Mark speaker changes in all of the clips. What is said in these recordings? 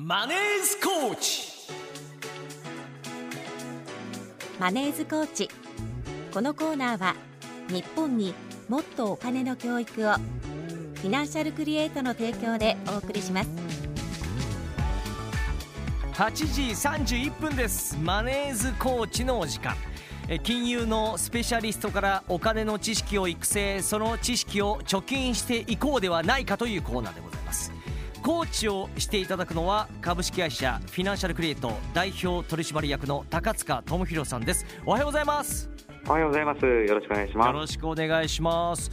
Speaker 1: マネースコーチ。
Speaker 2: マネーズコーチ。このコーナーは日本にもっとお金の教育をフィナンシャルクリエイトの提供でお送りします。
Speaker 1: 8時31分です。マネーズコーチのお時間。え金融のスペシャリストからお金の知識を育成その知識を貯金していこうではないかというコーナーでございますコーチをしていただくのは株式会社フィナンシャルクリエイト代表取締役の高塚智博さんです。おはようございます。
Speaker 3: おはようございます。よろしくお願いします。
Speaker 1: よろしくお願いします。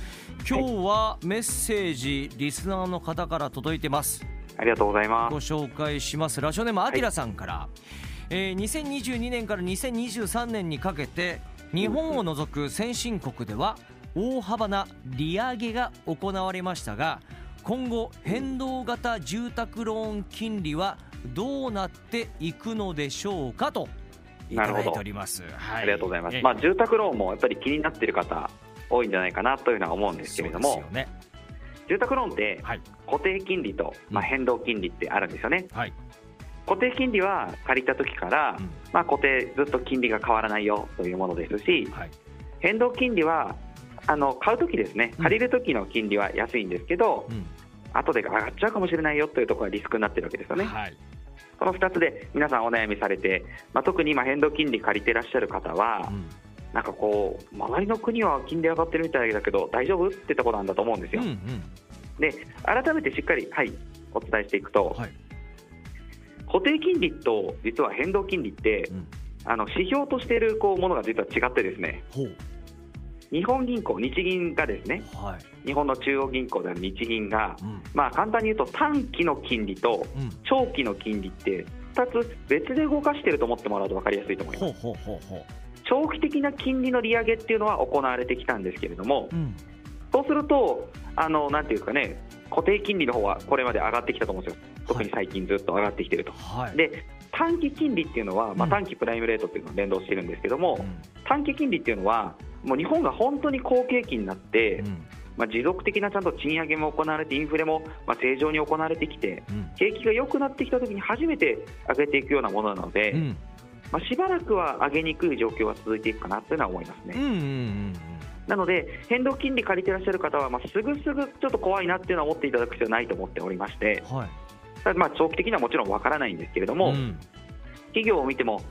Speaker 1: 今日はメッセージリスナーの方から届いてます。
Speaker 3: ありがとうございま
Speaker 1: ご
Speaker 3: す。
Speaker 1: 紹介します。ラジオネームアキラさんから、えー2022年から2023年にかけて日本を除く先進国では大幅な利上げが行われましたが今後変動型住宅ローン金利はどうなっていくのでしょうかといただいております、は
Speaker 3: ありがとうございます。
Speaker 1: え
Speaker 3: まあ住宅ローンもやっぱり気になっている方多いんじゃないかなというのは思うんですけれども、
Speaker 1: ね。
Speaker 3: 住宅ローンって
Speaker 1: はい。
Speaker 3: 固定金利とまあ
Speaker 1: うん
Speaker 3: 変動金利ってあるんですよね。
Speaker 1: はい、
Speaker 3: 固定金利は借りた時から
Speaker 1: うん。
Speaker 3: まあ固定ずっと金利が変わらないよというものですし、
Speaker 1: はい。
Speaker 3: 変動金利はあの買う時ですね。
Speaker 1: うん。
Speaker 3: 借りる時の金利は安いんですけど、
Speaker 1: うん。
Speaker 3: 後で上がっちゃうかもしれないよというところがリスクになってるわけですよね。
Speaker 1: はい。
Speaker 3: この2つで皆さんお悩みされて、まあ、特に今変動金利借りてらっしゃる方は、
Speaker 1: うん。
Speaker 3: なんかこう周りの国は金利上がってるみたいだけど大丈夫ってところなんだと思うんですよ。
Speaker 1: うんうん。
Speaker 3: で改めてしっかり、はい、お伝えしていくと、
Speaker 1: はい。
Speaker 3: 固定金利と実は変動金利って
Speaker 1: うん。
Speaker 3: あの指標としているこうものが実は違ってですね日本銀行、日銀がですね
Speaker 1: はい。
Speaker 3: 日本の中央銀行である日銀が、
Speaker 1: うん。
Speaker 3: まあ、簡単に言うと短期の金利と
Speaker 1: うん。
Speaker 3: 長期の金利って2つ別で動かしていると思ってもらうと分かりやすいと思います。長期的な金利の利上げっていうのは行われてきたんですけれども、
Speaker 1: ううん。
Speaker 3: そうすると、あのなんていうかね、固定金利の方はこれまで上がってきたと思うんですよ、特に最近ずっと上がってきてると。
Speaker 1: はい。
Speaker 3: で短期金利っていうのは、まあ、
Speaker 1: うん。
Speaker 3: 短期プライムレートっていうのが連動してるんですけども、
Speaker 1: うん。
Speaker 3: 短期金利っていうのは、もう日本が本当に好景気になって、
Speaker 1: うん。
Speaker 3: まあ、持続的なちゃんと賃上げも行われて、インフレもまあ正常に行われてきて、
Speaker 1: うん。
Speaker 3: 景気が良くなってきたときに初めて上げていくようなものなので、
Speaker 1: うん。
Speaker 3: まあ、しばらくは上げにくい状況は続いていくかなというのは思いますね。
Speaker 1: うんうんうん
Speaker 3: なので、変動金利借りてらっしゃる方は、まあ、すぐすぐちょっと怖いなっていうのは思っていただく必要はないと思っておりまして、
Speaker 1: うんはい
Speaker 3: まあ長期的にはもちろんわからないんですけれども、
Speaker 1: うん。
Speaker 3: 企業を見ても、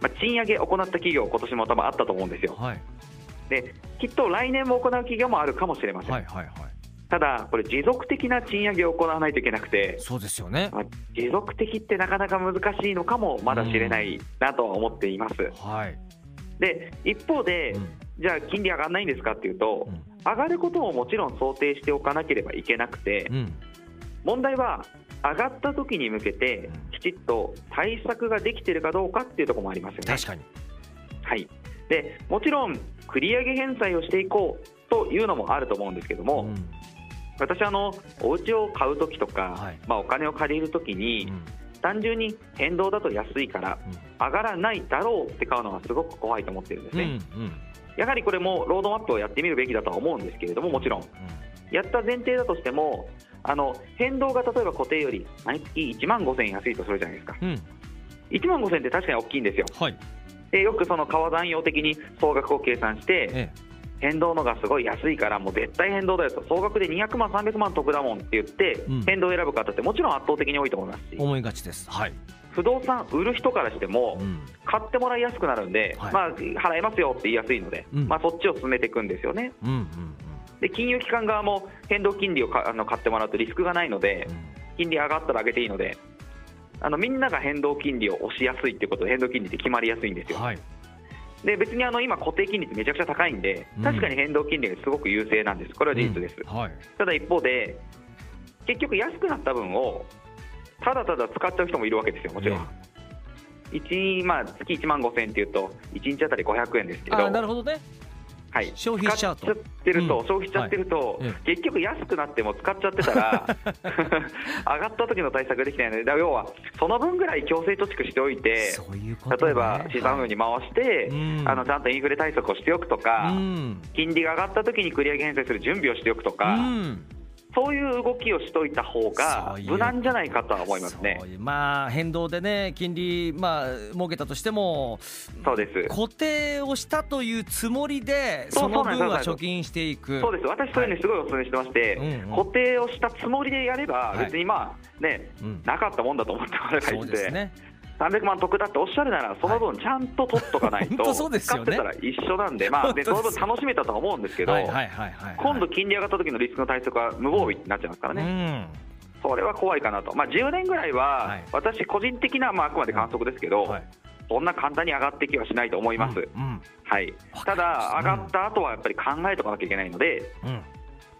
Speaker 3: まあ、賃上げ行った企業、今年も多分あったと思うんですよ。
Speaker 1: はい
Speaker 3: で、きっと来年も行う企業もあるかもしれません。
Speaker 1: はいはいはい。
Speaker 3: ただ、これ、持続的な賃上げを行わないといけなくて、
Speaker 1: そうですよね。
Speaker 3: まあ、持続的ってなかなか難しいのかもまだ知れないなとは思っています。
Speaker 1: はい。
Speaker 3: で、一方で、
Speaker 1: うん。
Speaker 3: じゃあ、金利上がらないんですかっていうと、
Speaker 1: うん。
Speaker 3: 上がることももちろん想定しておかなければいけなくて、
Speaker 1: うん。
Speaker 3: 問題は上がった時に向けて
Speaker 1: うん。
Speaker 3: きちっと対策ができているかどうかっていうところもありますよね。
Speaker 1: 確かに。
Speaker 3: はい、でもちろん繰り上げ返済をしていこうというのもあると思うんですけども、
Speaker 1: うん。
Speaker 3: 私あのお家を買う時とか、
Speaker 1: はい。
Speaker 3: まあ、お金を借りる時に、
Speaker 1: うん。
Speaker 3: 単純に変動だと安いから上がらないだろうって買うのはすごく怖いと思ってるんです
Speaker 1: うん
Speaker 3: ね、
Speaker 1: うん。
Speaker 3: やはりこれもロードマップをやってみるべきだとは思うんですけれどももちろん。やった前提だとしてもあの変動が例えば固定より毎月1万5000円安いとするじゃないですか。
Speaker 1: うん。うん
Speaker 3: 1万5000円って確かに大きいんですよ。
Speaker 1: はい
Speaker 3: でよくその川残用的に総額を計算して
Speaker 1: え
Speaker 3: 変動のがすごい安いからもう絶対変動だよと。総額で200万300万得だもんって言って
Speaker 1: うん。
Speaker 3: 変動を選ぶ方ってもちろん圧倒的に多いと思いますし。
Speaker 1: え思いがちです。はい。
Speaker 3: 不動産売る人からしても
Speaker 1: うん。
Speaker 3: 買ってもらいやすくなるんで、
Speaker 1: はい。
Speaker 3: まあ、払えますよって言いやすいので、
Speaker 1: うん。
Speaker 3: まあ、そっちを進めていくんですよね。
Speaker 1: うんうん。
Speaker 3: で金融機関側も変動金利をかあの買ってもらうとリスクがないので
Speaker 1: うん。
Speaker 3: 金利上がったら上げていいのであのみんなが変動金利を押しやすいっていうことで変動金利って決まりやすいんですよ。
Speaker 1: はい。
Speaker 3: で別にあの今、固定金利ってめちゃくちゃ高いんで
Speaker 1: うん。
Speaker 3: 確かに変動金利がすごく優勢なんです、これは事実です。
Speaker 1: うん。はい。
Speaker 3: ただ一方で結局安くなった分をただただ使っちゃう人もいるわけですよ、もちろん。
Speaker 1: ね
Speaker 3: 一まあ、月1万5000円っていうと1日あたり500円ですけど。
Speaker 1: あなるほどね
Speaker 3: はい、
Speaker 1: 消費しちゃうと。
Speaker 3: 使っちゃってると、
Speaker 1: うん。
Speaker 3: 消費しちゃってると、結局安くなっても使っちゃってたら 上がった時の対策できないので要はその分ぐらい強制貯蓄しておいて例えば資産運用に回して、
Speaker 1: うん。
Speaker 3: あのちゃんとインフレ対策をしておくとか、
Speaker 1: うん。
Speaker 3: 金利が上がった時に繰り上げ返済する準備をしておくとか、
Speaker 1: うん
Speaker 3: そういう動きをしといた方が
Speaker 1: そういう。
Speaker 3: 無難じゃないかとは思いますね。
Speaker 1: そう。いうまあ変動でね金利まあ設けたとしても
Speaker 3: そうです。
Speaker 1: 固定をしたというつもりで
Speaker 3: そう
Speaker 1: その分は貯金していく。
Speaker 3: そうです。私、それね、すごいお勧めしてまして、
Speaker 1: うんうん。
Speaker 3: 固定をしたつもりでやれば、
Speaker 1: はい。
Speaker 3: 別にまあね、
Speaker 1: うん。
Speaker 3: なかったもんだと思ってもらえばい
Speaker 1: そ
Speaker 3: いうんで、
Speaker 1: ですね
Speaker 3: 300万得だっておっしゃるなら、その分、ちゃんと取っとかないと、使ってたら一緒なんで、まあ、でその分楽しめたとは思うんですけど、今度、金利上がった時のリスクの対策は無防備になっちゃいますからね。
Speaker 1: うん。
Speaker 3: それは怖いかなと、まあ、10年ぐらいは、
Speaker 1: はい。
Speaker 3: 私、個人的な、まあ、あくまで観測ですけど、
Speaker 1: はい。
Speaker 3: そんな簡単に上がってきはしないと思います、
Speaker 1: うん
Speaker 3: はい、ただ、
Speaker 1: す
Speaker 3: 上がった後はやっぱり考えておかなきゃいけないので、
Speaker 1: うん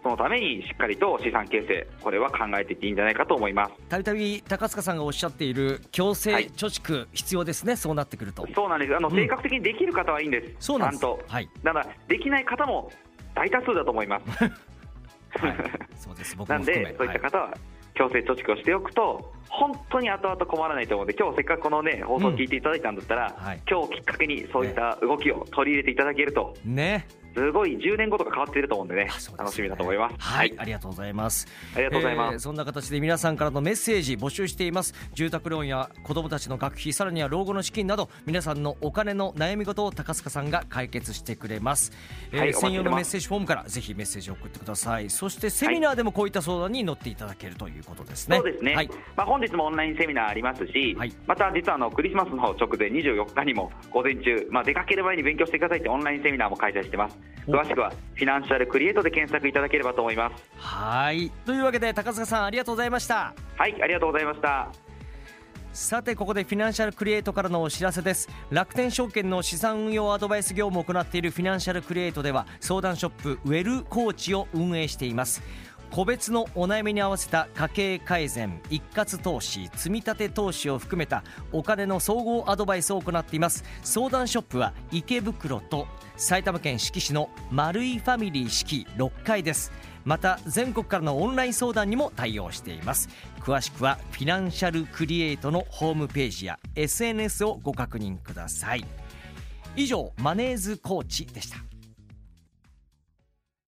Speaker 3: そのためにしっかりと資産形成、これは考えていっていいんじゃないかと思います。
Speaker 1: たびたび高塚さんがおっしゃっている強制
Speaker 3: はい。
Speaker 1: 貯蓄必要ですね、そうなってくると。
Speaker 3: そうなんです。あの、
Speaker 1: うん。
Speaker 3: 性格的にできる方はいいんです、
Speaker 1: そうなんです。はい、
Speaker 3: だから、できない方も大多数だと思います。
Speaker 1: はい、そうです。僕
Speaker 3: なん
Speaker 1: も含め。
Speaker 3: で、そういった
Speaker 1: はい
Speaker 3: 方は強制貯蓄をしておくと、本当に後々困らないと思うので、今日せっかくこのね、放送を聞いていただいたんだったら、
Speaker 1: はい。
Speaker 3: 今日きっかけにそういった動きを取り入れていただけると、
Speaker 1: ね
Speaker 3: すごい10年後とか変わっていると思うんでね、
Speaker 1: ね。
Speaker 3: 楽しみだと思います。
Speaker 1: はい、ありがとうございます。
Speaker 3: ありがとうございます。
Speaker 1: えーそんな形で皆さんからのメッセージ募集しています。住宅ローンや子どもたちの学費さらには老後の資金など皆さんのお金の悩み事を高須さんが解決してくれます、えー専用のメッセージフォームからぜひメッセージを送ってください。そしてセミナーでもこういった相談に乗っていただけるということですね。
Speaker 3: そうですね、
Speaker 1: はい。
Speaker 3: まあ、本日もオンラインセミナーありますし、
Speaker 1: はい。
Speaker 3: また実はあのクリスマスの直前24日にも午前中、まあ、出かける前に勉強していただいてオンラインセミナーも開催してます。
Speaker 1: お
Speaker 3: 詳しくはフィナンシャルクリエイトで検索いただければと思います。
Speaker 1: はい。というわけで高塚さんありがとうございました。
Speaker 3: はいありがとうございました。
Speaker 1: さてここでフィナンシャルクリエイトからのお知らせです。楽天証券の資産運用アドバイス業務を行っているフィナンシャルクリエイトでは相談ショップウェルコーチを運営しています個別のお悩みに合わせた家計改善一括投資積み立て投資を含めたお金の総合アドバイスを行っています。相談ショップは池袋と埼玉県志木市の丸いファミリー四季6階です。また全国からのオンライン相談にも対応しています。詳しくはフィナンシャルクリエイトのホームページや SNS をご確認ください。以上マネーズコーチでした。